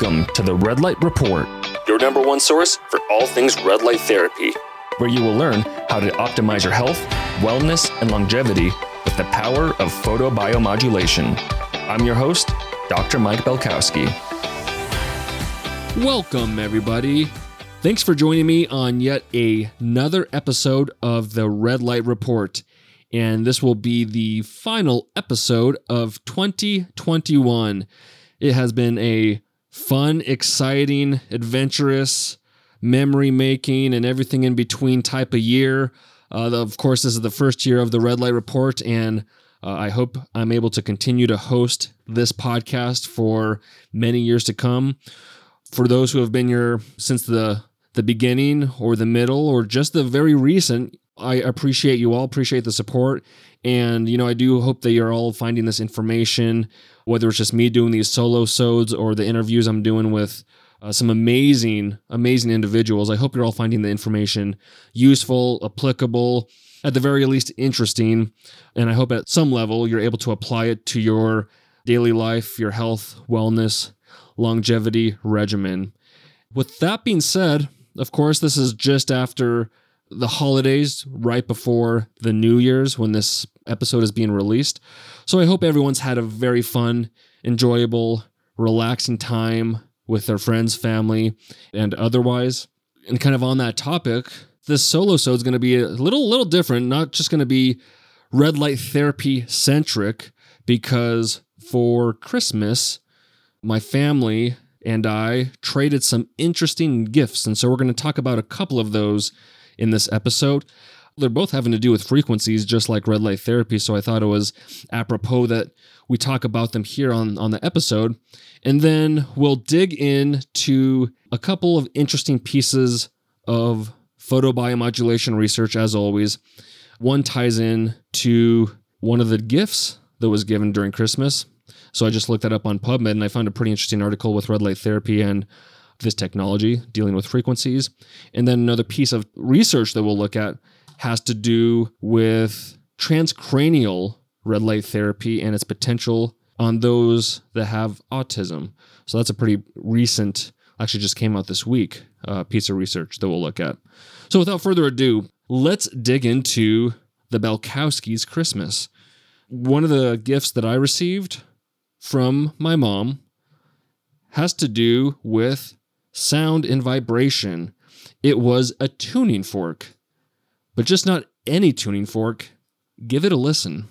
Welcome to the Red Light Report, your number one source for all things red light therapy, where you will learn how to optimize your health, wellness, and longevity with the power of photobiomodulation. I'm your host, Dr. Mike Belkowski. Welcome, everybody. Thanks for joining me on yet another episode of the Red Light Report. And this will be the final episode of 2021. It has been a fun, exciting, adventurous, memory making, and everything in between type of year. Uh, of course, this is the first year of the Red Light Report, and uh, I hope I'm able to continue to host this podcast for many years to come. For those who have been here since the the beginning or the middle or just the very recent, I appreciate you all, appreciate the support. And, you know, I do hope that you're all finding this information, whether it's just me doing these solo sods or the interviews I'm doing with uh, some amazing, amazing individuals. I hope you're all finding the information useful, applicable, at the very least interesting. And I hope at some level you're able to apply it to your daily life, your health, wellness, longevity regimen. With that being said, of course, this is just after the holidays right before the New Year's when this episode is being released. So I hope everyone's had a very fun, enjoyable, relaxing time with their friends, family, and otherwise. And kind of on that topic, this solo so is going to be a little little different, not just going to be red light therapy centric because for Christmas, my family and I traded some interesting gifts. And so we're going to talk about a couple of those in this episode. They're both having to do with frequencies, just like red light therapy. So I thought it was apropos that we talk about them here on, on the episode. And then we'll dig into a couple of interesting pieces of photobiomodulation research, as always. One ties in to one of the gifts that was given during Christmas. So I just looked that up on PubMed and I found a pretty interesting article with red light therapy and this technology dealing with frequencies. And then another piece of research that we'll look at has to do with transcranial red light therapy and its potential on those that have autism. So that's a pretty recent, actually just came out this week, uh, piece of research that we'll look at. So without further ado, let's dig into the Belkowski's Christmas. One of the gifts that I received from my mom has to do with sound and vibration. It was a tuning fork, but just not any tuning fork. Give it a listen.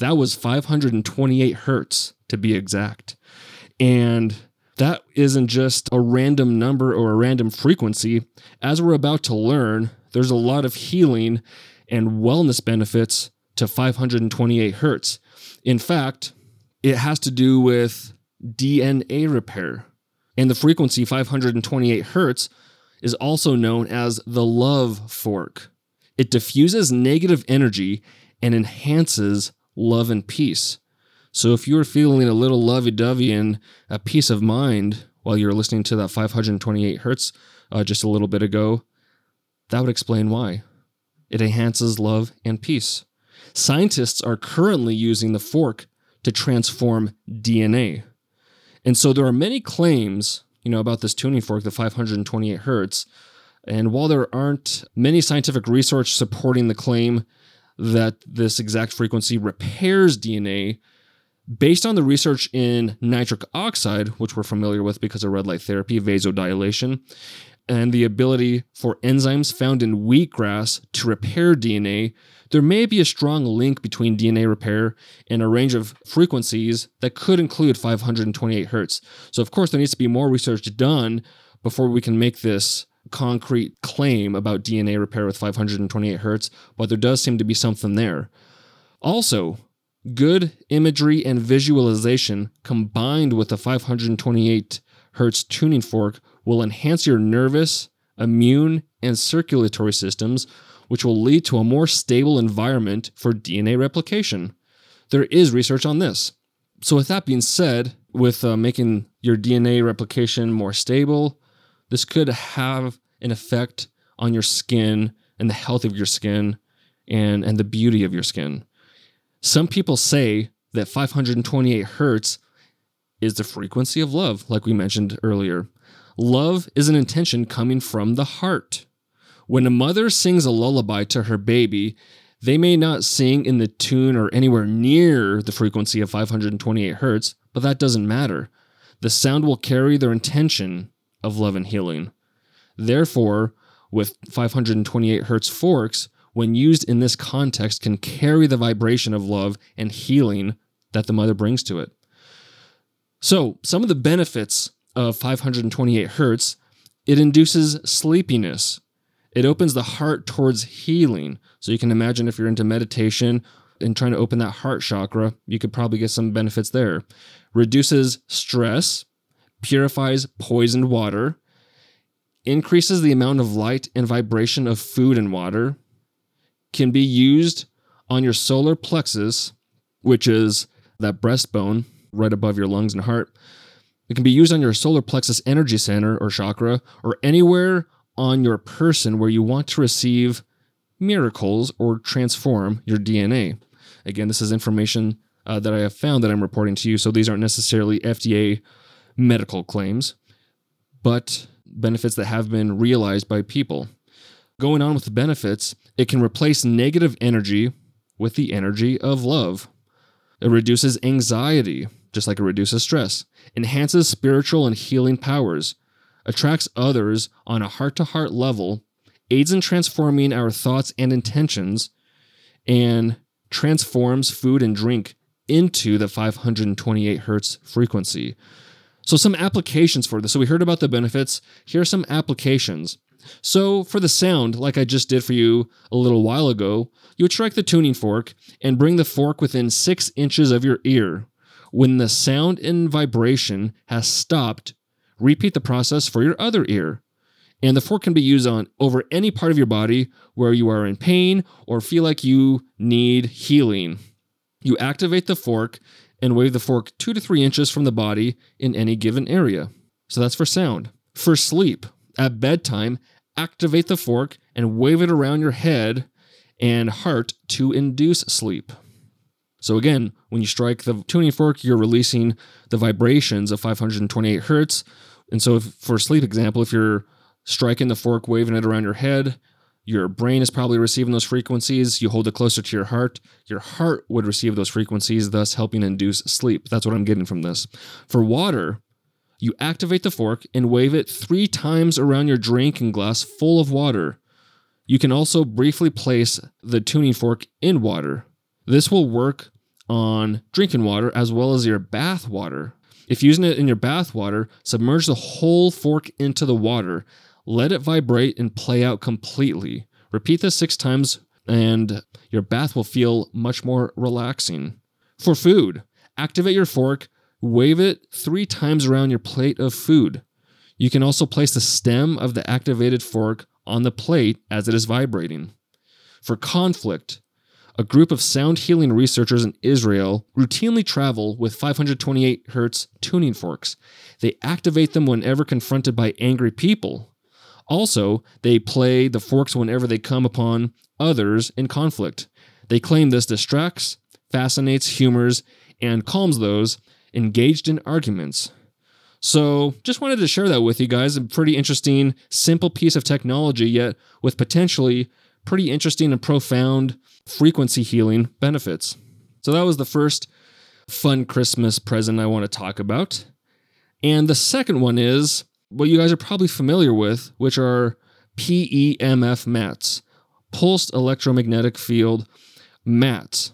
That was 528 hertz to be exact. And that isn't just a random number or a random frequency. As we're about to learn, there's a lot of healing and wellness benefits to 528 hertz. In fact, it has to do with DNA repair. And the frequency 528 hertz is also known as the love fork. It diffuses negative energy and enhances love and peace. So if you're feeling a little lovey dovey and a peace of mind while you're listening to that 528 hertz uh, just a little bit ago, that would explain why. It enhances love and peace. Scientists are currently using the fork to transform DNA. And so there are many claims, you know, about this tuning fork, the 528 hertz. And while there aren't many scientific research supporting the claim that this exact frequency repairs DNA, based on the research in nitric oxide, which we're familiar with because of red light therapy, vasodilation, and the ability for enzymes found in wheatgrass to repair DNA, there may be a strong link between DNA repair and a range of frequencies that could include 528 hertz. So, of course, there needs to be more research done before we can make this concrete claim about DNA repair with 528 hertz, but there does seem to be something there. Also, good imagery and visualization combined with the 528 hertz tuning fork will enhance your nervous, immune, and circulatory systems, which will lead to a more stable environment for DNA replication. There is research on this. So, with that being said, with uh, making your DNA replication more stable, this could have an effect on your skin and the health of your skin and, and the beauty of your skin. Some people say that 528 hertz is the frequency of love, like we mentioned earlier. Love is an intention coming from the heart. When a mother sings a lullaby to her baby, they may not sing in the tune or anywhere near the frequency of 528 hertz, but that doesn't matter. The sound will carry their intention of love and healing. Therefore, with 528 hertz forks, when used in this context, can carry the vibration of love and healing that the mother brings to it. So, some of the benefits of 528 hertz it induces sleepiness. It opens the heart towards healing. So, you can imagine if you're into meditation and trying to open that heart chakra, you could probably get some benefits there. Reduces stress, purifies poisoned water, increases the amount of light and vibration of food and water, can be used on your solar plexus, which is that breastbone right above your lungs and heart. It can be used on your solar plexus energy center or chakra or anywhere on your person where you want to receive miracles or transform your DNA. Again, this is information uh, that I have found that I'm reporting to you, so these aren't necessarily FDA medical claims, but benefits that have been realized by people. Going on with the benefits, it can replace negative energy with the energy of love. It reduces anxiety, just like it reduces stress, enhances spiritual and healing powers, attracts others on a heart to heart level, aids in transforming our thoughts and intentions, and transforms food and drink into the 528 hertz frequency. So, some applications for this. So, we heard about the benefits. Here are some applications. So, for the sound, like I just did for you a little while ago, you would strike the tuning fork and bring the fork within six inches of your ear. When the sound and vibration has stopped, repeat the process for your other ear. And the fork can be used on over any part of your body where you are in pain or feel like you need healing. You activate the fork and wave the fork two to three inches from the body in any given area. So that's for sound. For sleep, at bedtime, activate the fork and wave it around your head and heart to induce sleep. So again, when you strike the tuning fork, you're releasing the vibrations of 528 hertz. And so, if, for sleep example, if you're striking the fork, waving it around your head, your brain is probably receiving those frequencies. You hold it closer to your heart. Your heart would receive those frequencies, thus helping induce sleep. That's what I'm getting from this. For water, you activate the fork and wave it three times around your drinking glass full of water. You can also briefly place the tuning fork in water. This will work on drinking water as well as your bath water. If using it in your bath water, submerge the whole fork into the water let it vibrate and play out completely. Repeat this six times, and your bath will feel much more relaxing. For food, activate your fork, wave it three times around your plate of food. You can also place the stem of the activated fork on the plate as it is vibrating. For conflict, a group of sound healing researchers in Israel routinely travel with 528 Hz tuning forks. They activate them whenever confronted by angry people. Also, they play the forks whenever they come upon others in conflict. They claim this distracts, fascinates, humors, and calms those engaged in arguments. So, just wanted to share that with you guys. A pretty interesting, simple piece of technology, yet with potentially pretty interesting and profound frequency healing benefits. So, that was the first fun Christmas present I want to talk about. And the second one is what you guys are probably familiar with, which are PEMF mats, pulsed electromagnetic field mats.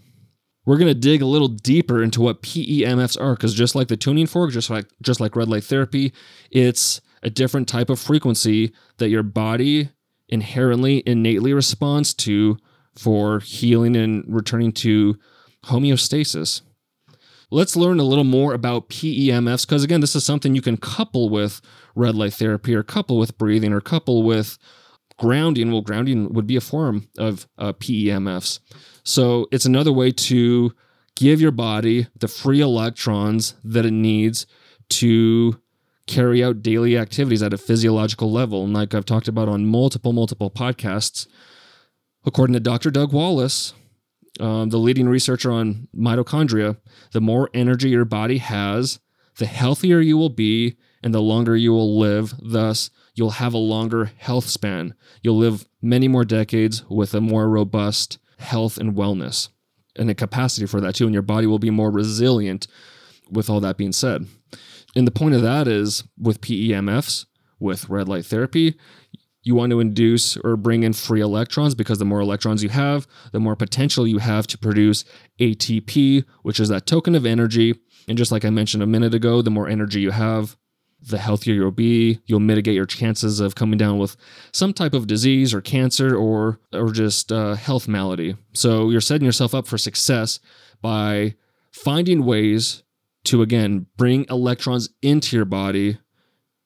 We're going to dig a little deeper into what PEMFs are because just like the tuning fork, just like just like red light therapy, it's a different type of frequency that your body inherently innately responds to for healing and returning to homeostasis. Let's learn a little more about PEMFs because, again, this is something you can couple with red light therapy or couple with breathing or couple with grounding. Well, grounding would be a form of uh, PEMFs. So it's another way to give your body the free electrons that it needs to carry out daily activities at a physiological level. And like I've talked about on multiple, multiple podcasts, according to Dr. Doug Wallace, um, the leading researcher on mitochondria, the more energy your body has, the healthier you will be and the longer you will live. Thus, you'll have a longer health span. You'll live many more decades with a more robust health and wellness and a capacity for that too. And your body will be more resilient with all that being said. And the point of that is with PEMFs, with red light therapy, you want to induce or bring in free electrons because the more electrons you have, the more potential you have to produce ATP, which is that token of energy. And just like I mentioned a minute ago, the more energy you have, the healthier you'll be. You'll mitigate your chances of coming down with some type of disease or cancer or or just uh, health malady. So you're setting yourself up for success by finding ways to again bring electrons into your body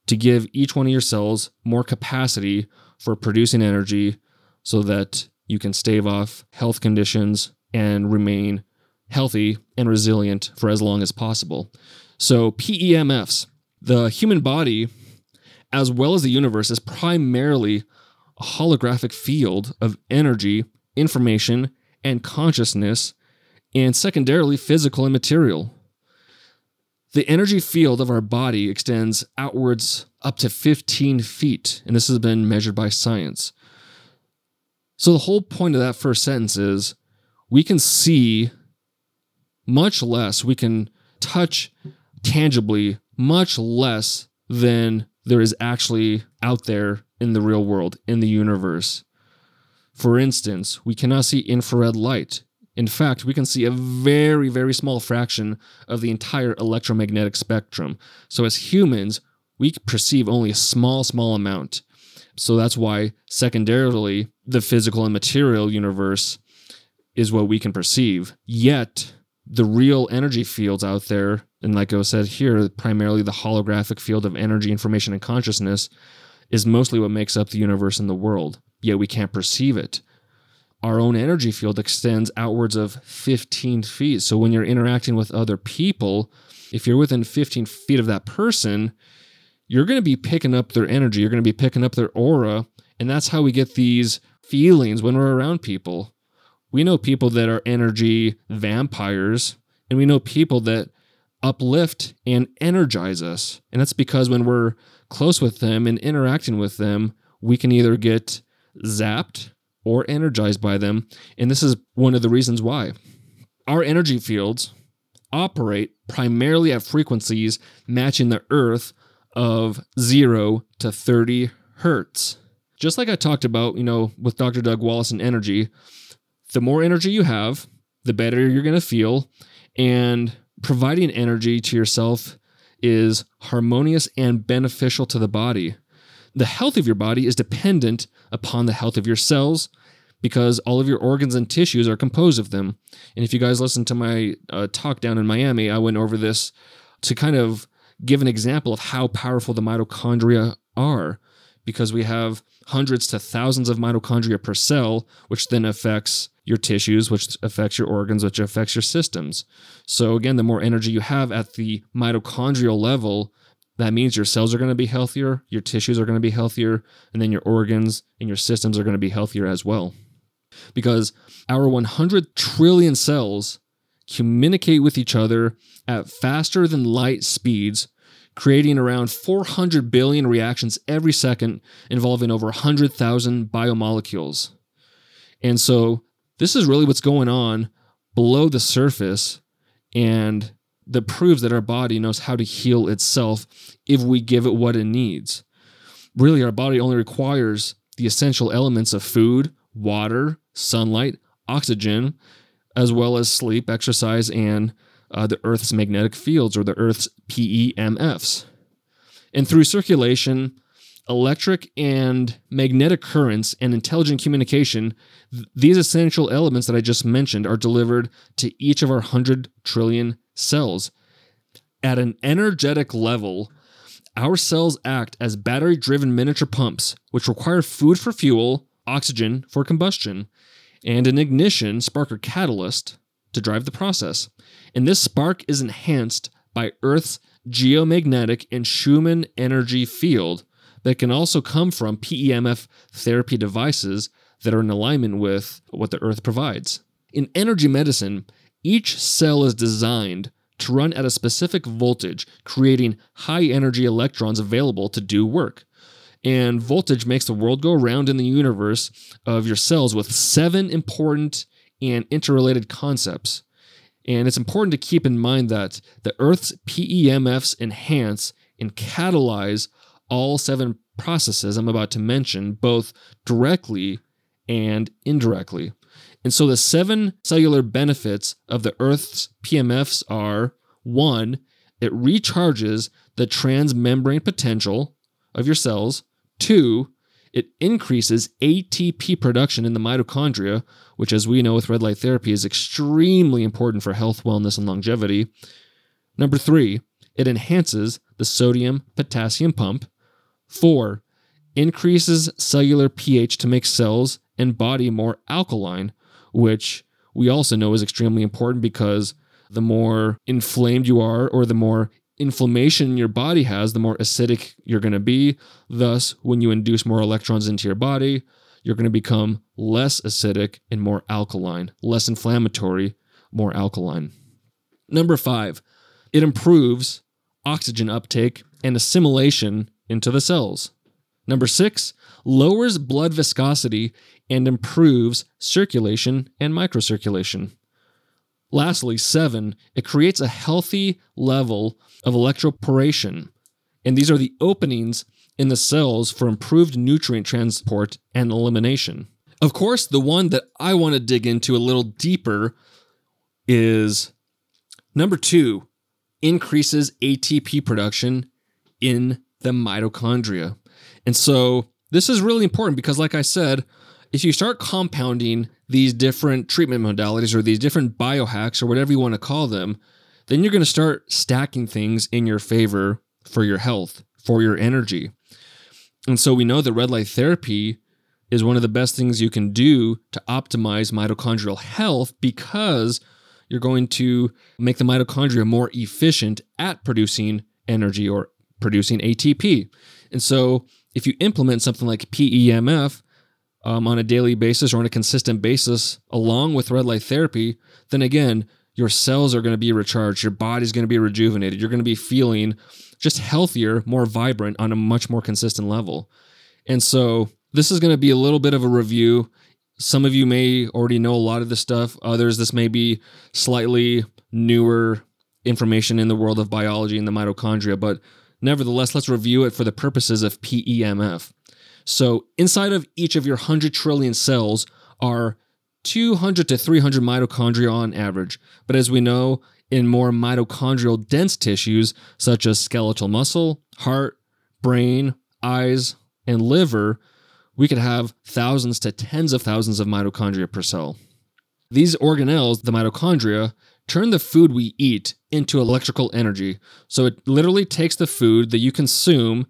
to give each one of your cells more capacity for producing energy so that you can stave off health conditions and remain healthy and resilient for as long as possible. So, PEMFs, the human body, as well as the universe, is primarily a holographic field of energy, information, and consciousness, and secondarily physical and material. The energy field of our body extends outwards up to 15 feet, and this has been measured by science. So, the whole point of that first sentence is we can see much less, we can touch tangibly much less than there is actually out there in the real world, in the universe. For instance, we cannot see infrared light. In fact, we can see a very, very small fraction of the entire electromagnetic spectrum. So, as humans, we perceive only a small, small amount. So, that's why, secondarily, the physical and material universe is what we can perceive. Yet, the real energy fields out there, and like I said here, primarily the holographic field of energy, information, and consciousness, is mostly what makes up the universe and the world. Yet we can't perceive it our own energy field extends outwards of 15 feet. So when you're interacting with other people, if you're within 15 feet of that person, you're going to be picking up their energy, you're going to be picking up their aura. And that's how we get these feelings when we're around people. We know people that are energy vampires, and we know people that uplift and energize us. And that's because when we're close with them and interacting with them, we can either get zapped or energized by them. And this is one of the reasons why. Our energy fields operate primarily at frequencies matching the Earth of 0 to 30 hertz. Just like I talked about, you know, with Dr. Doug Wallace and energy, the more energy you have, the better you're going to feel. And providing energy to yourself is harmonious and beneficial to the body. The health of your body is dependent upon the health of your cells because all of your organs and tissues are composed of them. And if you guys listen to my uh, talk down in Miami, I went over this to kind of give an example of how powerful the mitochondria are because we have hundreds to thousands of mitochondria per cell, which then affects your tissues, which affects your organs, which affects your systems. So, again, the more energy you have at the mitochondrial level, that means your cells are going to be healthier, your tissues are going to be healthier, and then your organs and your systems are going to be healthier as well. Because our 100 trillion cells communicate with each other at faster than light speeds, creating around 400 billion reactions every second involving over 100,000 biomolecules. And so, this is really what's going on below the surface. And that proves that our body knows how to heal itself if we give it what it needs. Really, our body only requires the essential elements of food, water, sunlight, oxygen, as well as sleep, exercise, and uh, the Earth's magnetic fields or the Earth's PEMFs. And through circulation, electric and magnetic currents and intelligent communication, th- these essential elements that I just mentioned are delivered to each of our 100 trillion cells. At an energetic level, our cells act as battery driven miniature pumps, which require food for fuel, oxygen for combustion, and an ignition spark or catalyst to drive the process. And this spark is enhanced by Earth's geomagnetic and Schumann energy field that can also come from PEMF therapy devices that are in alignment with what the earth provides. In energy medicine, each cell is designed to run at a specific voltage, creating high energy electrons available to do work. And voltage makes the world go around in the universe of your cells with seven important and interrelated concepts. And it's important to keep in mind that the Earth's PEMFs enhance and catalyze all seven processes I'm about to mention, both directly and indirectly. And so the seven cellular benefits of the Earth's PEMFs are one, it recharges the transmembrane potential of your cells. Two, it increases ATP production in the mitochondria, which, as we know with red light therapy, is extremely important for health, wellness, and longevity. Number three, it enhances the sodium potassium pump. Four, increases cellular pH to make cells and body more alkaline, which we also know is extremely important because the more inflamed you are or the more inflammation your body has, the more acidic you're going to be. Thus, when you induce more electrons into your body, you're going to become less acidic and more alkaline, less inflammatory, more alkaline. Number five, it improves oxygen uptake and assimilation into the cells. Number six, lowers blood viscosity and improves circulation and microcirculation. Lastly, seven, it creates a healthy level of electroporation. And these are the openings in the cells for improved nutrient transport and elimination. Of course, the one that I want to dig into a little deeper is number two, increases ATP production in the mitochondria. And so this is really important because, like I said, if you start compounding these different treatment modalities or these different biohacks or whatever you want to call them, then you're going to start stacking things in your favor for your health, for your energy. And so we know that red light therapy is one of the best things you can do to optimize mitochondrial health because you're going to make the mitochondria more efficient at producing energy or producing ATP. And so if you implement something like PEMF, um, on a daily basis or on a consistent basis, along with red light therapy, then again, your cells are going to be recharged, your body's going to be rejuvenated, you're going to be feeling just healthier, more vibrant on a much more consistent level. And so, this is going to be a little bit of a review. Some of you may already know a lot of this stuff, others, this may be slightly newer information in the world of biology and the mitochondria, but nevertheless, let's review it for the purposes of PEMF. So inside of each of your 100 trillion cells are 200 to 300 mitochondria on average. But as we know, in more mitochondrial dense tissues such as skeletal muscle, heart, brain, eyes, and liver, we could have thousands to tens of thousands of mitochondria per cell. These organelles, the mitochondria, turn the food we eat into electrical energy. So it literally takes the food that you consume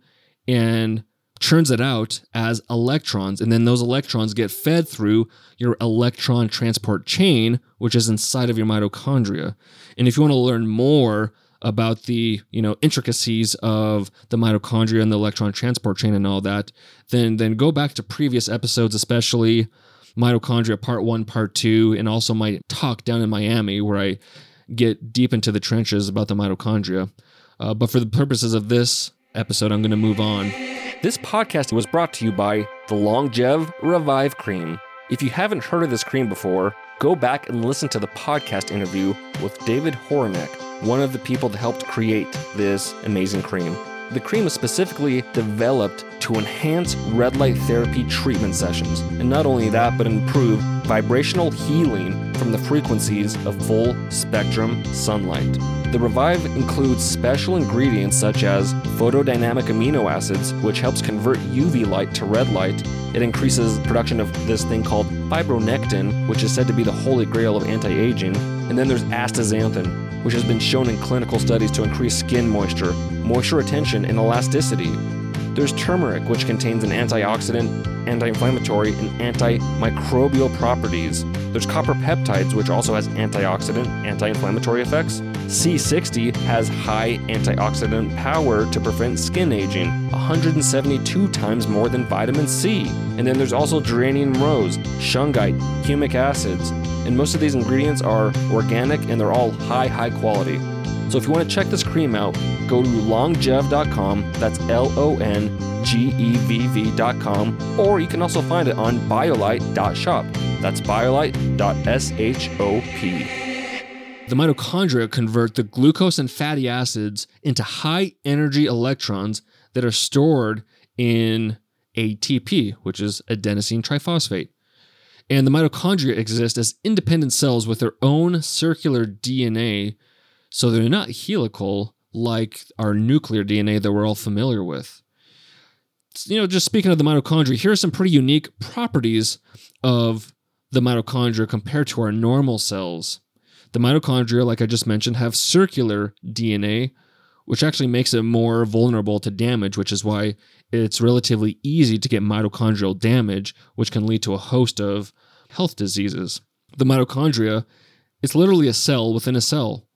and churns it out as electrons, and then those electrons get fed through your electron transport chain, which is inside of your mitochondria. And if you want to learn more about the you know intricacies of the mitochondria and the electron transport chain and all that, then then go back to previous episodes, especially mitochondria part one, part two, and also my talk down in Miami where I get deep into the trenches about the mitochondria. Uh, but for the purposes of this episode, I'm going to move on. This podcast was brought to you by the Longev Revive Cream. If you haven't heard of this cream before, go back and listen to the podcast interview with David Horinek, one of the people that helped create this amazing cream. The cream is specifically developed to enhance red light therapy treatment sessions, and not only that, but improve vibrational healing from the frequencies of full spectrum sunlight. The Revive includes special ingredients such as photodynamic amino acids, which helps convert UV light to red light. It increases production of this thing called fibronectin, which is said to be the holy grail of anti aging. And then there's astaxanthin, which has been shown in clinical studies to increase skin moisture, moisture retention, and elasticity. There's turmeric, which contains an antioxidant, anti inflammatory, and antimicrobial properties. There's copper peptides, which also has antioxidant, anti inflammatory effects. C60 has high antioxidant power to prevent skin aging, 172 times more than vitamin C. And then there's also geranium rose, shungite, humic acids, and most of these ingredients are organic and they're all high, high quality. So if you want to check this cream out, go to longev.com. That's L O N G E V V.com. Or you can also find it on biolight.shop. That's biolight.shop. The mitochondria convert the glucose and fatty acids into high energy electrons that are stored in ATP, which is adenosine triphosphate. And the mitochondria exist as independent cells with their own circular DNA, so they're not helical like our nuclear DNA that we're all familiar with. You know, just speaking of the mitochondria, here are some pretty unique properties of the mitochondria compared to our normal cells. The mitochondria, like I just mentioned, have circular DNA, which actually makes it more vulnerable to damage, which is why it's relatively easy to get mitochondrial damage, which can lead to a host of health diseases. The mitochondria, it's literally a cell within a cell.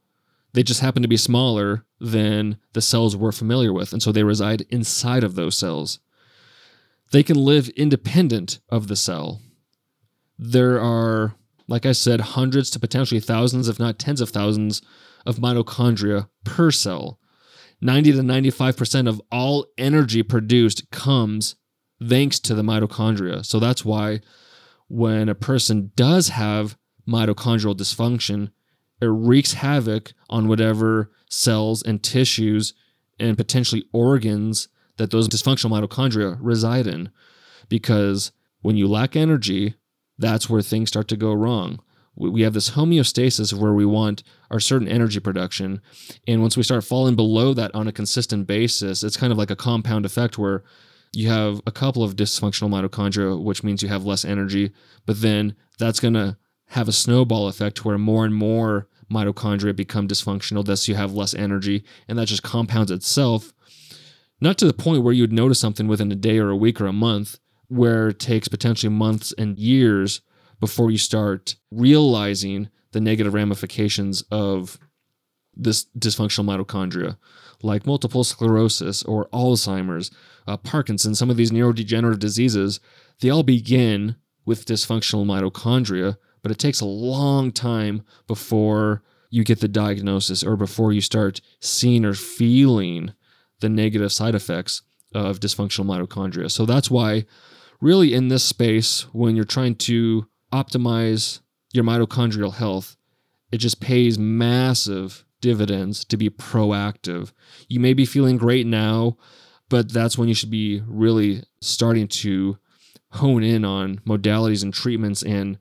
They just happen to be smaller than the cells we're familiar with, and so they reside inside of those cells. They can live independent of the cell. There are like I said, hundreds to potentially thousands, if not tens of thousands, of mitochondria per cell. 90 to 95% of all energy produced comes thanks to the mitochondria. So that's why when a person does have mitochondrial dysfunction, it wreaks havoc on whatever cells and tissues and potentially organs that those dysfunctional mitochondria reside in. Because when you lack energy, that's where things start to go wrong. We have this homeostasis where we want our certain energy production. And once we start falling below that on a consistent basis, it's kind of like a compound effect where you have a couple of dysfunctional mitochondria, which means you have less energy. But then that's going to have a snowball effect where more and more mitochondria become dysfunctional, thus you have less energy. And that just compounds itself, not to the point where you'd notice something within a day or a week or a month, where it takes potentially months and years before you start realizing the negative ramifications of this dysfunctional mitochondria, like multiple sclerosis or Alzheimer's, uh, Parkinson's, some of these neurodegenerative diseases, they all begin with dysfunctional mitochondria, but it takes a long time before you get the diagnosis or before you start seeing or feeling the negative side effects of dysfunctional mitochondria. So that's why really in this space, when you're trying to optimize your mitochondrial health, it just pays massive dividends to be proactive. You may be feeling great now, but that's when you should be really starting to hone in on modalities and treatments and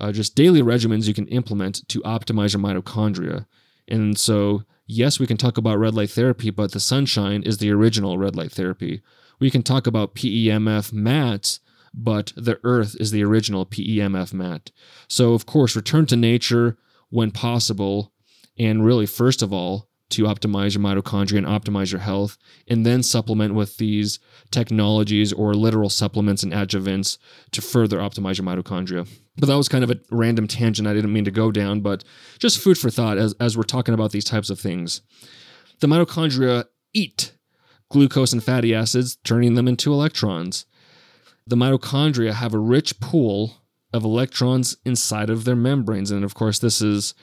uh, just daily regimens you can implement to optimize your mitochondria. And so, yes, we can talk about red light therapy, but the sunshine is the original red light therapy. We can talk about PEMF mats, but the earth is the original PEMF mat. So, of course, return to nature when possible. And really, first of all, to optimize your mitochondria and optimize your health, and then supplement with these technologies or literal supplements and adjuvants to further optimize your mitochondria. But that was kind of a random tangent I didn't mean to go down, but just food for thought as, as we're talking about these types of things. The mitochondria eat glucose and fatty acids, turning them into electrons. The mitochondria have a rich pool of electrons inside of their membranes. And of course, this is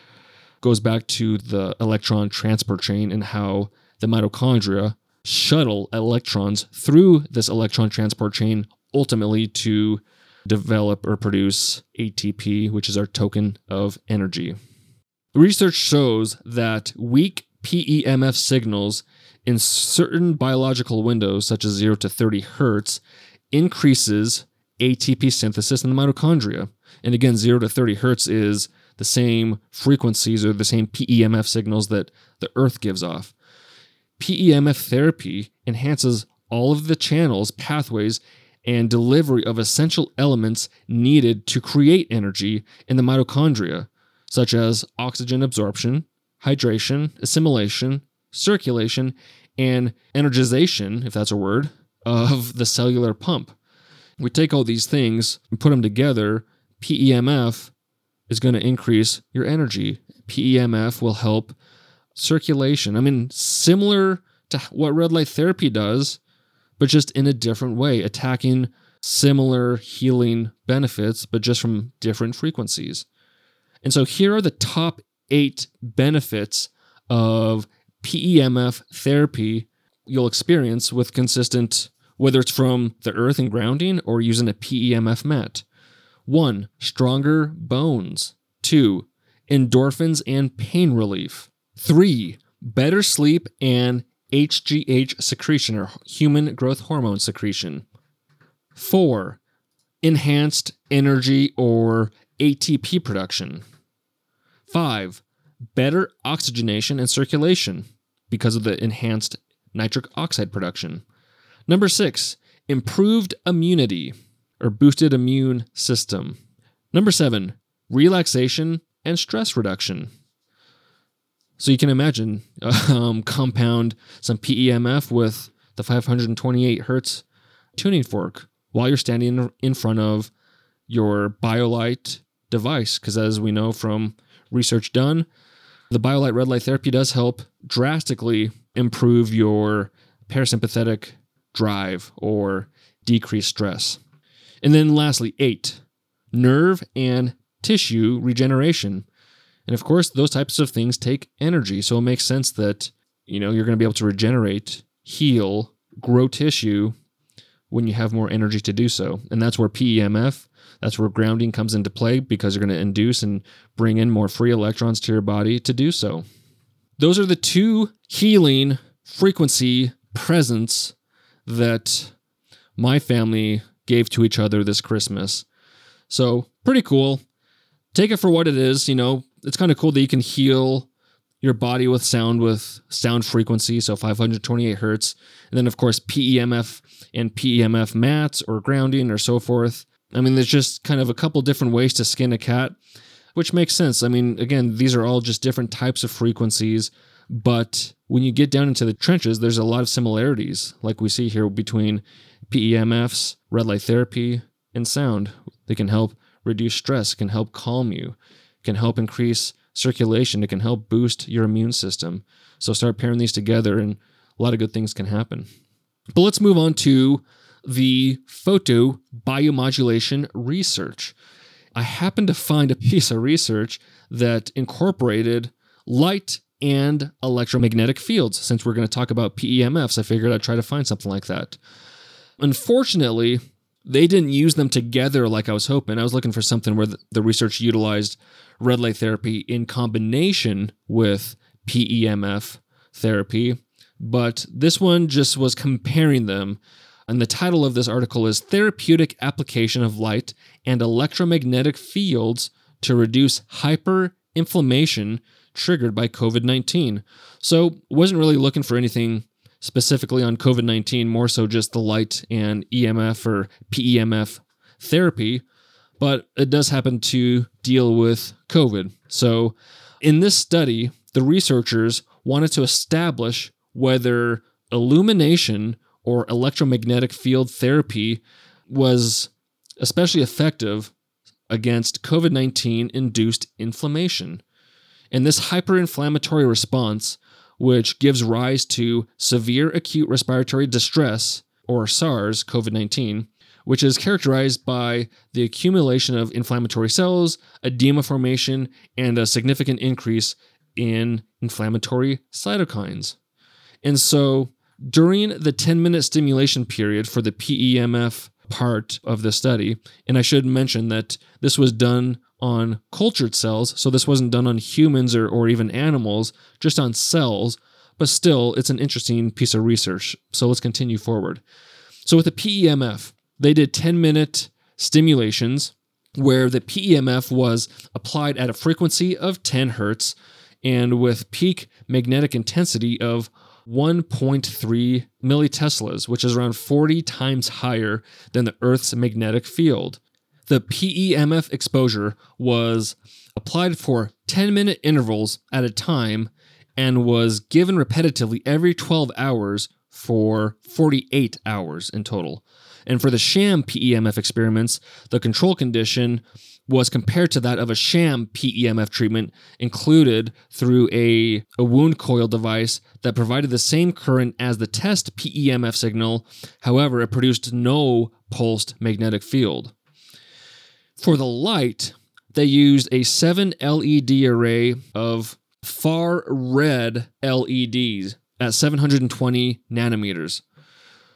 goes back to the electron transport chain and how the mitochondria shuttle electrons through this electron transport chain ultimately to develop or produce ATP, which is our token of energy. Research shows that weak PEMF signals in certain biological windows, such as 0 to 30 hertz, increases ATP synthesis in the mitochondria. And again, 0 to 30 hertz is the same frequencies or the same PEMF signals that the Earth gives off. PEMF therapy enhances all of the channels, pathways, and delivery of essential elements needed to create energy in the mitochondria, such as oxygen absorption, hydration, assimilation, circulation, and energization, if that's a word, of the cellular pump. We take all these things and put them together. PEMF is going to increase your energy. PEMF will help circulation. I mean, similar to what red light therapy does, but just in a different way, attacking similar healing benefits, but just from different frequencies. And so here are the top eight benefits of PEMF therapy you'll experience with consistent, whether it's from the earth and grounding or using a PEMF mat. One, stronger bones. Two, endorphins and pain relief. Three, better sleep and HGH secretion or human growth hormone secretion. Four, enhanced energy or ATP production. Five, better oxygenation and circulation because of the enhanced nitric oxide production. Number six, improved immunity or boosted immune system. Number seven, relaxation and stress reduction. So you can imagine um, compound some PEMF with the 528 hertz tuning fork while you're standing in front of your BioLight device. Because as we know from research done, the BioLight red light therapy does help drastically improve your parasympathetic drive or decrease stress. And then lastly, eight, nerve and tissue regeneration. And of course, those types of things take energy. So it makes sense that, you know, you're going to be able to regenerate, heal, grow tissue when you have more energy to do so. And that's where PEMF, that's where grounding comes into play because you're going to induce and bring in more free electrons to your body to do so. Those are the two healing frequency presence that my family gave to each other this Christmas. So, pretty cool. Take it for what it is, you know, it's kind of cool that you can heal your body with sound with sound frequency, so 528 hertz, and then of course PEMF and PEMF mats or grounding or so forth. I mean, there's just kind of a couple different ways to skin a cat, which makes sense. I mean, again, these are all just different types of frequencies, but when you get down into the trenches, there's a lot of similarities, like we see here between PEMFs, red light therapy, and sound. They can help reduce stress, can help calm you, can help increase circulation. It can help boost your immune system. So start pairing these together, and a lot of good things can happen. But let's move on to the photo biomodulation research. I happened to find a piece of research that incorporated light and electromagnetic fields. Since we're going to talk about PEMFs, I figured I'd try to find something like that. Unfortunately, they didn't use them together like I was hoping. I was looking for something where the research utilized red light therapy in combination with PEMF therapy, but this one just was comparing them. And the title of this article is Therapeutic Application of Light and Electromagnetic Fields to Reduce Hyperinflammation Triggered by COVID 19. So, wasn't really looking for anything specifically on COVID 19, more so just the light and EMF or PEMF therapy, but it does happen to deal with COVID. So, in this study, the researchers wanted to establish whether illumination or electromagnetic field therapy was especially effective against COVID 19 induced inflammation. And this hyperinflammatory response which gives rise to severe acute respiratory distress, or SARS CoV 19, which is characterized by the accumulation of inflammatory cells, edema formation, and a significant increase in inflammatory cytokines. And so, during the 10 minute stimulation period for the PEMF part of the study, and I should mention that this was done on cultured cells. So this wasn't done on humans or, or even animals, just on cells. But still, it's an interesting piece of research. So let's continue forward. So with the PEMF, they did 10 minute stimulations where the PEMF was applied at a frequency of 10 hertz and with peak magnetic intensity of 1.3 milliteslas, which is around 40 times higher than the Earth's magnetic field. The PEMF exposure was applied for 10 minute intervals at a time and was given repetitively every 12 hours for 48 hours in total. And for the sham PEMF experiments, the control condition was compared to that of a sham PEMF treatment included through a, a wound coil device that provided the same current as the test PEMF signal. However, it produced no pulsed magnetic field. For the light, they used a 7 LED array of far red LEDs at 720 nanometers,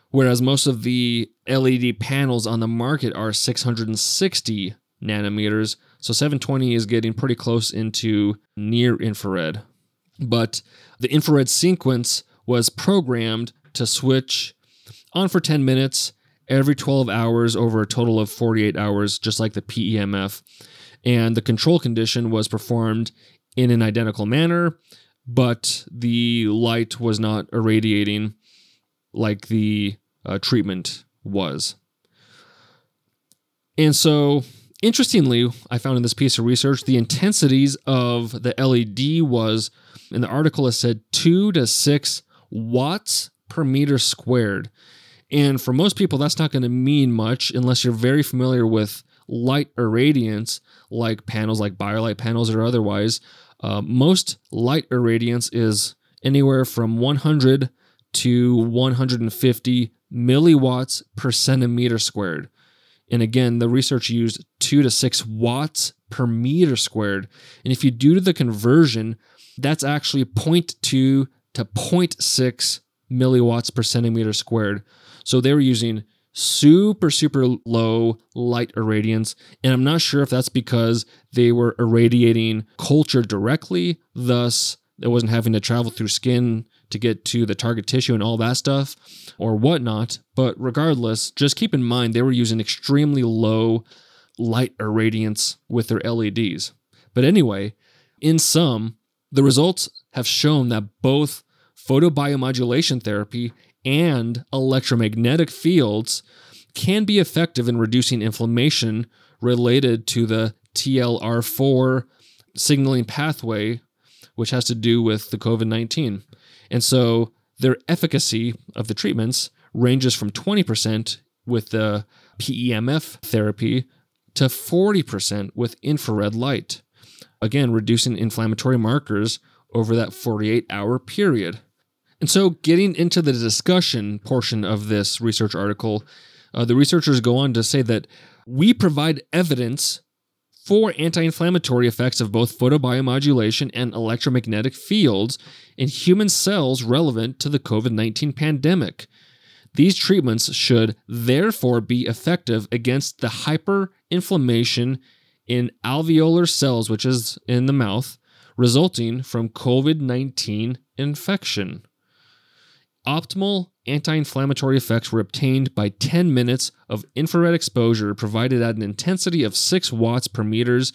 whereas most of the LED panels on the market are 660 nanometers. So 720 is getting pretty close into near infrared. But the infrared sequence was programmed to switch on for 10 minutes every 12 hours over a total of 48 hours, just like the PEMF. And the control condition was performed in an identical manner, but the light was not irradiating like the uh, treatment was. And so Interestingly, I found in this piece of research the intensities of the LED was, in the article, it said two to six watts per meter squared. And for most people, that's not going to mean much unless you're very familiar with light irradiance, like panels like BioLight panels or otherwise. Uh, most light irradiance is anywhere from 100 to 150 milliwatts per centimeter squared. And again, the research used two to six watts per meter squared. And if you do the conversion, that's actually 0.2 to 0.6 milliwatts per centimeter squared. So they were using super, super low light irradiance. And I'm not sure if that's because they were irradiating culture directly, thus, it wasn't having to travel through skin to get to the target tissue and all that stuff or whatnot. But regardless, just keep in mind they were using extremely low light irradiance with their LEDs. But anyway, in sum, the results have shown that both photobiomodulation therapy and electromagnetic fields can be effective in reducing inflammation related to the TLR4 signaling pathway, which has to do with the COVID 19. And so their efficacy of the treatments ranges from 20% with the PEMF therapy to 40% with infrared light. Again, reducing inflammatory markers over that 48 hour period. And so, getting into the discussion portion of this research article, uh, the researchers go on to say that we provide evidence for anti inflammatory effects of both photobiomodulation and electromagnetic fields in human cells relevant to the COVID 19 pandemic. These treatments should therefore be effective against the hyperinflammation in alveolar cells, which is in the mouth, resulting from COVID 19 infection. Optimal anti inflammatory effects were obtained by 10 minutes of infrared exposure provided at an intensity of 6 watts per meters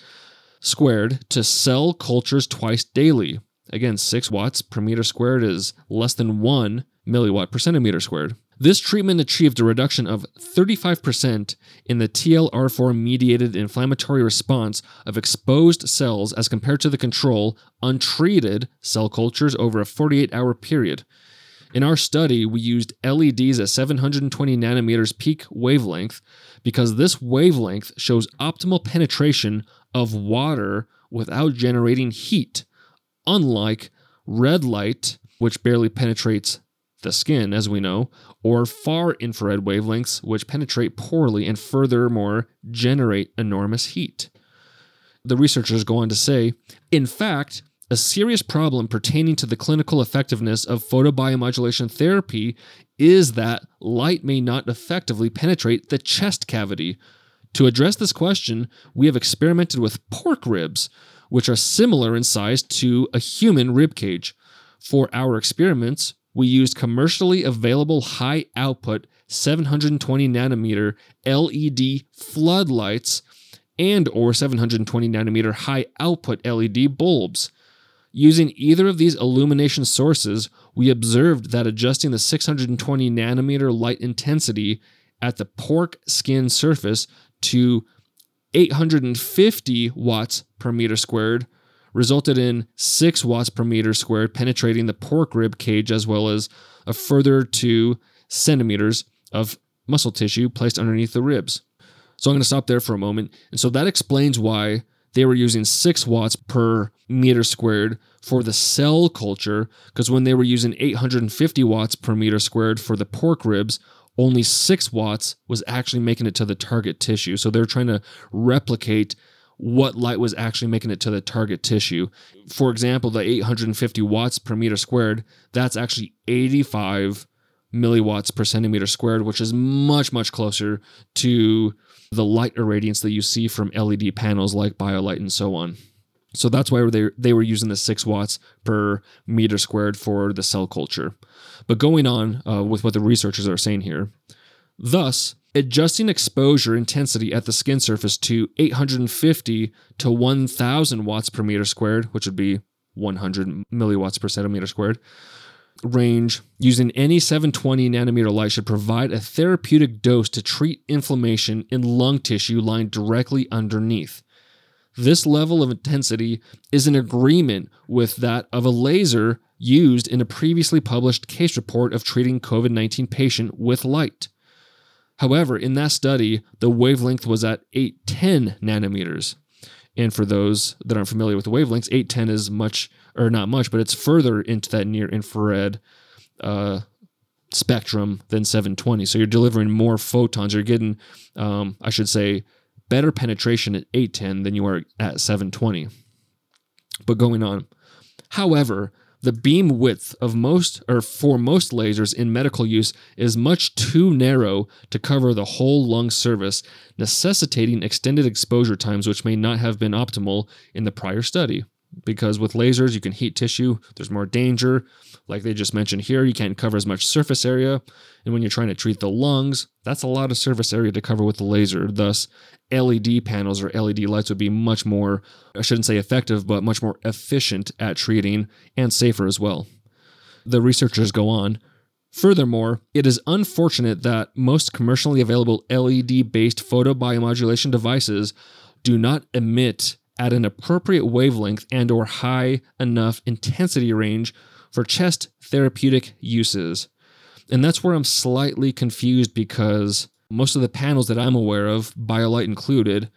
squared to cell cultures twice daily. Again, 6 watts per meter squared is less than 1 milliwatt per centimeter squared. This treatment achieved a reduction of 35% in the TLR4 mediated inflammatory response of exposed cells as compared to the control untreated cell cultures over a 48 hour period. In our study, we used LEDs at 720 nanometers peak wavelength because this wavelength shows optimal penetration of water without generating heat, unlike red light, which barely penetrates the skin, as we know, or far infrared wavelengths, which penetrate poorly and furthermore generate enormous heat. The researchers go on to say, in fact, a serious problem pertaining to the clinical effectiveness of photobiomodulation therapy is that light may not effectively penetrate the chest cavity. To address this question, we have experimented with pork ribs, which are similar in size to a human rib cage. For our experiments, we used commercially available high output 720 nanometer LED floodlights and or 720 nanometer high output LED bulbs. Using either of these illumination sources, we observed that adjusting the 620 nanometer light intensity at the pork skin surface to 850 watts per meter squared resulted in 6 watts per meter squared penetrating the pork rib cage as well as a further 2 centimeters of muscle tissue placed underneath the ribs. So I'm going to stop there for a moment. And so that explains why they were using 6 watts per meter squared for the cell culture, because when they were using 850 watts per meter squared for the pork ribs, only 6 watts was actually making it to the target tissue. So they're trying to replicate what light was actually making it to the target tissue. For example, the 850 watts per meter squared, that's actually 85 milliwatts per centimeter squared, which is much, much closer to the light irradiance that you see from LED panels like BioLight and so on. So that's why they, they were using the 6 watts per meter squared for the cell culture. But going on uh, with what the researchers are saying here, thus, adjusting exposure intensity at the skin surface to 850 to 1000 watts per meter squared, which would be 100 milliwatts per centimeter squared, range using any 720 nanometer light should provide a therapeutic dose to treat inflammation in lung tissue lying directly underneath. This level of intensity is in agreement with that of a laser used in a previously published case report of treating COVID 19 patient with light. However, in that study, the wavelength was at 810 nanometers. And for those that aren't familiar with the wavelengths, 810 is much, or not much, but it's further into that near infrared uh, spectrum than 720. So you're delivering more photons. You're getting, um, I should say, better penetration at 810 than you are at 720. But going on. However, the beam width of most or for most lasers in medical use is much too narrow to cover the whole lung surface, necessitating extended exposure times which may not have been optimal in the prior study because with lasers you can heat tissue there's more danger like they just mentioned here you can't cover as much surface area. And when you're trying to treat the lungs that's a lot of surface area to cover with the laser. Thus led panels or led lights would be much more i shouldn't say effective but much more efficient at treating and safer as well. The researchers go on. Furthermore, it is unfortunate that most commercially available LED based photobiomodulation devices do not emit at an appropriate wavelength and or high enough intensity range for chest therapeutic uses. And that's where I'm slightly confused because most of the panels that I'm aware of, BioLight included,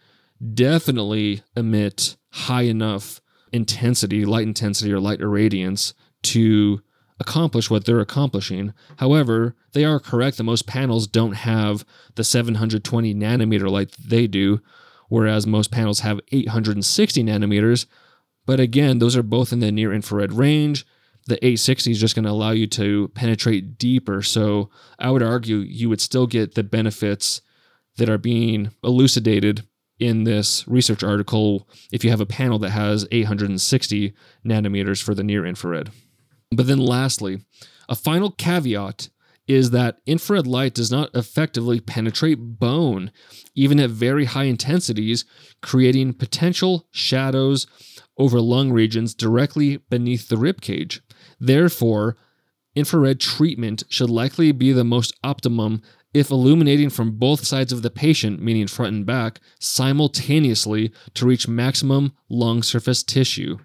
definitely emit high enough intensity, light intensity or light irradiance to accomplish what they're accomplishing. However, they are correct that most panels don't have the 720 nanometer light they do, whereas most panels have 860 nanometers. But again, those are both in the near infrared range. The 860 is just going to allow you to penetrate deeper. So I would argue you would still get the benefits that are being elucidated in this research article if you have a panel that has 860 nanometers for the near infrared. But then, lastly, a final caveat is that infrared light does not effectively penetrate bone, even at very high intensities, creating potential shadows over lung regions directly beneath the rib cage. Therefore, infrared treatment should likely be the most optimum if illuminating from both sides of the patient, meaning front and back, simultaneously to reach maximum lung surface tissue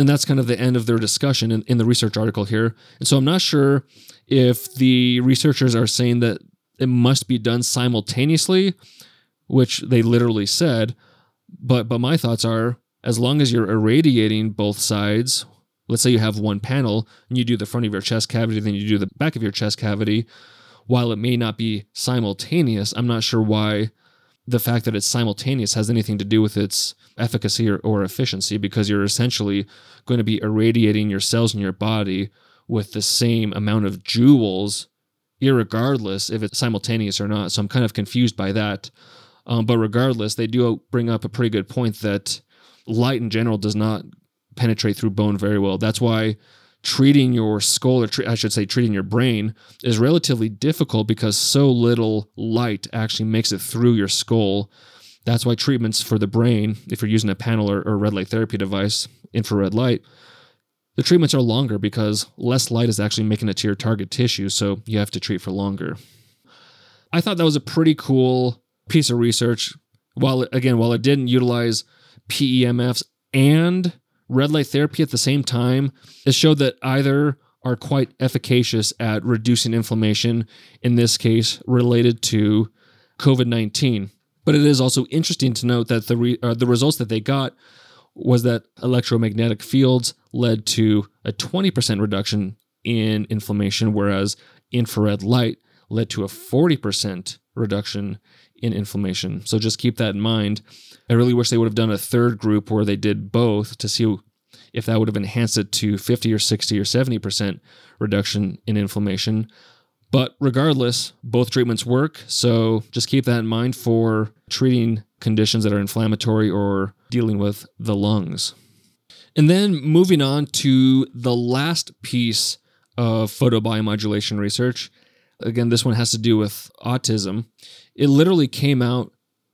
and that's kind of the end of their discussion in, in the research article here. And so I'm not sure if the researchers are saying that it must be done simultaneously, which they literally said. But but my thoughts are as long as you're irradiating both sides, let's say you have one panel and you do the front of your chest cavity, then you do the back of your chest cavity, while it may not be simultaneous, I'm not sure why the fact that it's simultaneous has anything to do with its efficacy or, or efficiency because you're essentially going to be irradiating your cells in your body with the same amount of joules, regardless if it's simultaneous or not. So I'm kind of confused by that. Um, but regardless, they do bring up a pretty good point that light in general does not penetrate through bone very well. That's why treating your skull, or tre- I should say, treating your brain, is relatively difficult because so little light actually makes it through your skull. That's why treatments for the brain, if you're using a panel or, or red light therapy device, infrared light, the treatments are longer because less light is actually making it to your target tissue, so you have to treat for longer. I thought that was a pretty cool piece of research. While again, while it didn't utilize PEMFs and red light therapy at the same time, it showed that either are quite efficacious at reducing inflammation, in this case, related to COVID 19. But it is also interesting to note that the, re- uh, the results that they got was that electromagnetic fields led to a 20% reduction in inflammation, whereas infrared light led to a 40% reduction in inflammation. So just keep that in mind. I really wish they would have done a third group where they did both to see if that would have enhanced it to 50 or 60 or 70% reduction in inflammation. But regardless, both treatments work. So just keep that in mind for treating conditions that are inflammatory or dealing with the lungs. And then moving on to the last piece of photobiomodulation research. Again, this one has to do with autism. It literally came out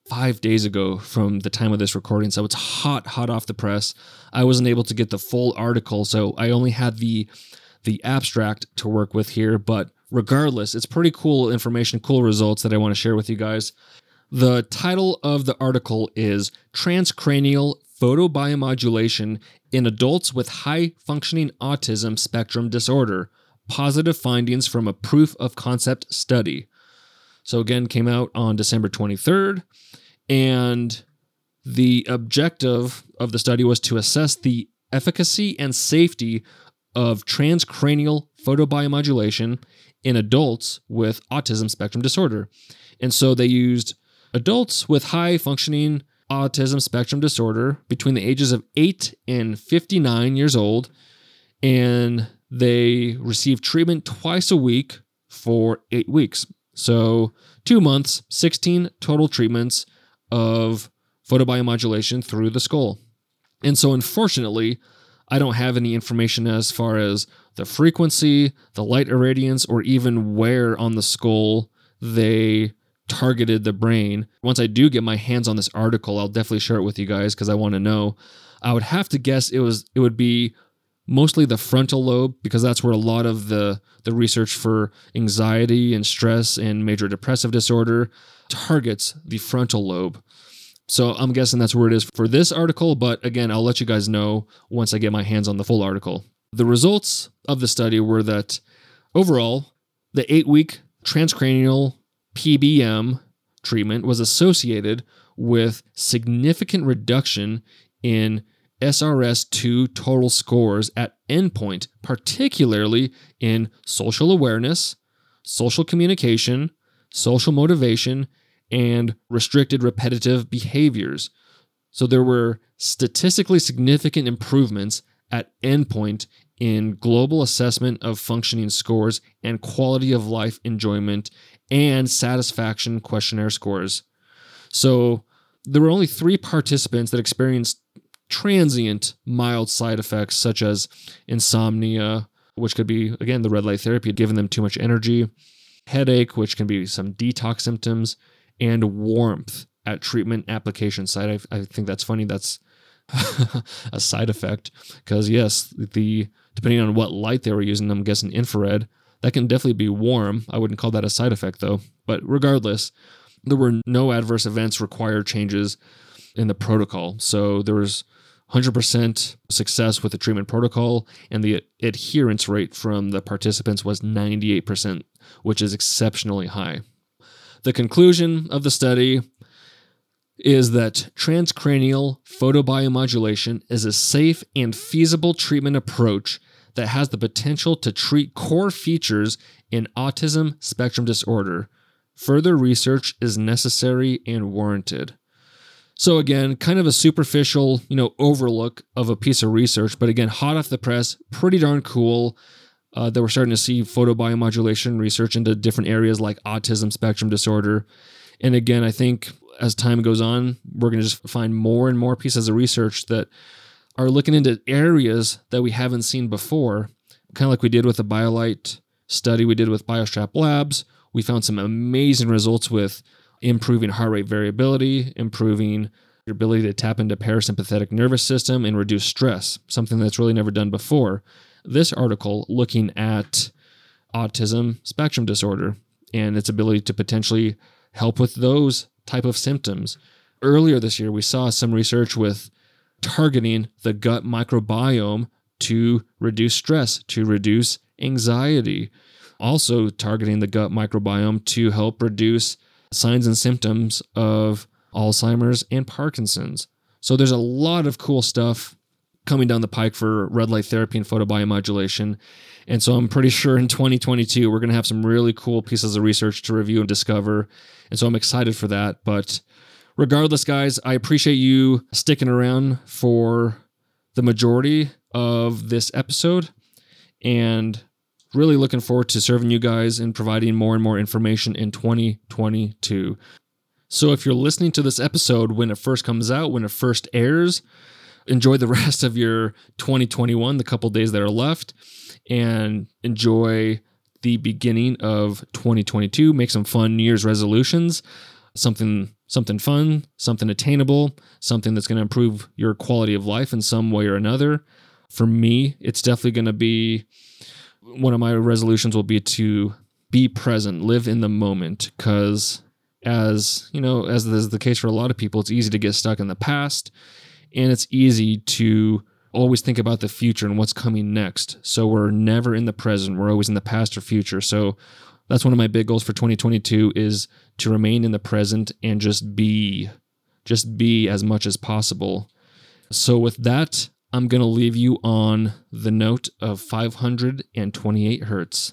five days ago from the time of this recording. So it's hot, hot off the press. I wasn't able to get the full article, so I only had the the abstract to work with here. But regardless, it's pretty cool information, cool results that I want to share with you guys. The title of the article is Transcranial Photobiomodulation in Adults with High Functioning Autism Spectrum Disorder Positive Findings from a Proof of Concept Study. So, again, came out on December 23rd. And the objective of the study was to assess the efficacy and safety of transcranial photobiomodulation in adults with autism spectrum disorder. And so they used adults with high functioning autism spectrum disorder between the ages of 8 and 59 years old and they received treatment twice a week for 8 weeks. So, 2 months, 16 total treatments of photobiomodulation through the skull. And so, unfortunately, I don't have any information as far as the frequency, the light irradiance, or even where on the skull they targeted the brain. Once I do get my hands on this article, I'll definitely share it with you guys because I want to know. I would have to guess it was it would be mostly the frontal lobe because that's where a lot of the the research for anxiety and stress and major depressive disorder targets the frontal lobe. So I'm guessing that's where it is for this article, but again, I'll let you guys know once I get my hands on the full article. The results of the study were that overall, the eight week transcranial PBM treatment was associated with significant reduction in SRS2 total scores at endpoint, particularly in social awareness, social communication, social motivation, and restricted repetitive behaviors. So there were statistically significant improvements at endpoint in global assessment of functioning scores and quality of life enjoyment and satisfaction questionnaire scores. So there were only three participants that experienced transient mild side effects such as insomnia, which could be, again, the red light therapy had given them too much energy, headache, which can be some detox symptoms, and warmth at treatment application site. I, I think that's funny. That's a side effect because yes, the depending on what light they were using, I'm guessing infrared. That can definitely be warm. I wouldn't call that a side effect though. But regardless, there were no adverse events required changes in the protocol. So there was 100% success with the treatment protocol, and the adherence rate from the participants was 98%, which is exceptionally high. The conclusion of the study is that transcranial photobiomodulation is a safe and feasible treatment approach that has the potential to treat core features in autism spectrum disorder. Further research is necessary and warranted. So again, kind of a superficial, you know, overlook of a piece of research, but again, hot off the press, pretty darn cool. Uh, that we're starting to see photobiomodulation research into different areas like autism spectrum disorder. And again, I think as time goes on, we're going to just find more and more pieces of research that are looking into areas that we haven't seen before, kind of like we did with the BioLight study we did with BioStrap Labs. We found some amazing results with improving heart rate variability, improving your ability to tap into parasympathetic nervous system and reduce stress, something that's really never done before. This article looking at autism spectrum disorder and its ability to potentially help with those type of symptoms. Earlier this year, we saw some research with targeting the gut microbiome to reduce stress, to reduce anxiety. Also, targeting the gut microbiome to help reduce signs and symptoms of Alzheimer's and Parkinson's. So, there's a lot of cool stuff coming down the pike for red light therapy and photobiomodulation. And so I'm pretty sure in 2022, we're going to have some really cool pieces of research to review and discover. And so I'm excited for that. But regardless, guys, I appreciate you sticking around for the majority of this episode and really looking forward to serving you guys and providing more and more information in 2022. So if you're listening to this episode when it first comes out, when it first airs, enjoy the rest of your 2021, the couple days that are left, and enjoy the beginning of 2022. Make some fun New Year's resolutions, something something fun, something attainable, something that's going to improve your quality of life in some way or another. For me, it's definitely going to be one of my resolutions will be to be present, live in the moment cuz as, you know, as is the case for a lot of people, it's easy to get stuck in the past and it's easy to always think about the future and what's coming next. So we're never in the present, we're always in the past or future. So that's one of my big goals for 2022 is to remain in the present and just be just be as much as possible. So with that, I'm going to leave you on the note of 528 hertz.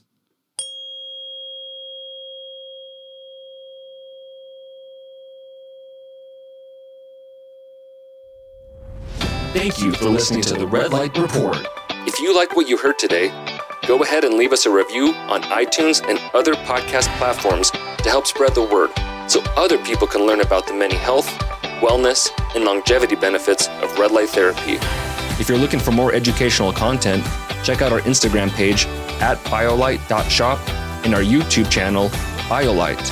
Thank you for listening to the Red Light Report. If you like what you heard today, go ahead and leave us a review on iTunes and other podcast platforms to help spread the word so other people can learn about the many health, wellness, and longevity benefits of red light therapy. If you're looking for more educational content, check out our Instagram page at biolight.shop and our YouTube channel, BioLight.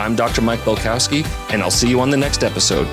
I'm Dr. Mike Belkowski, and I'll see you on the next episode.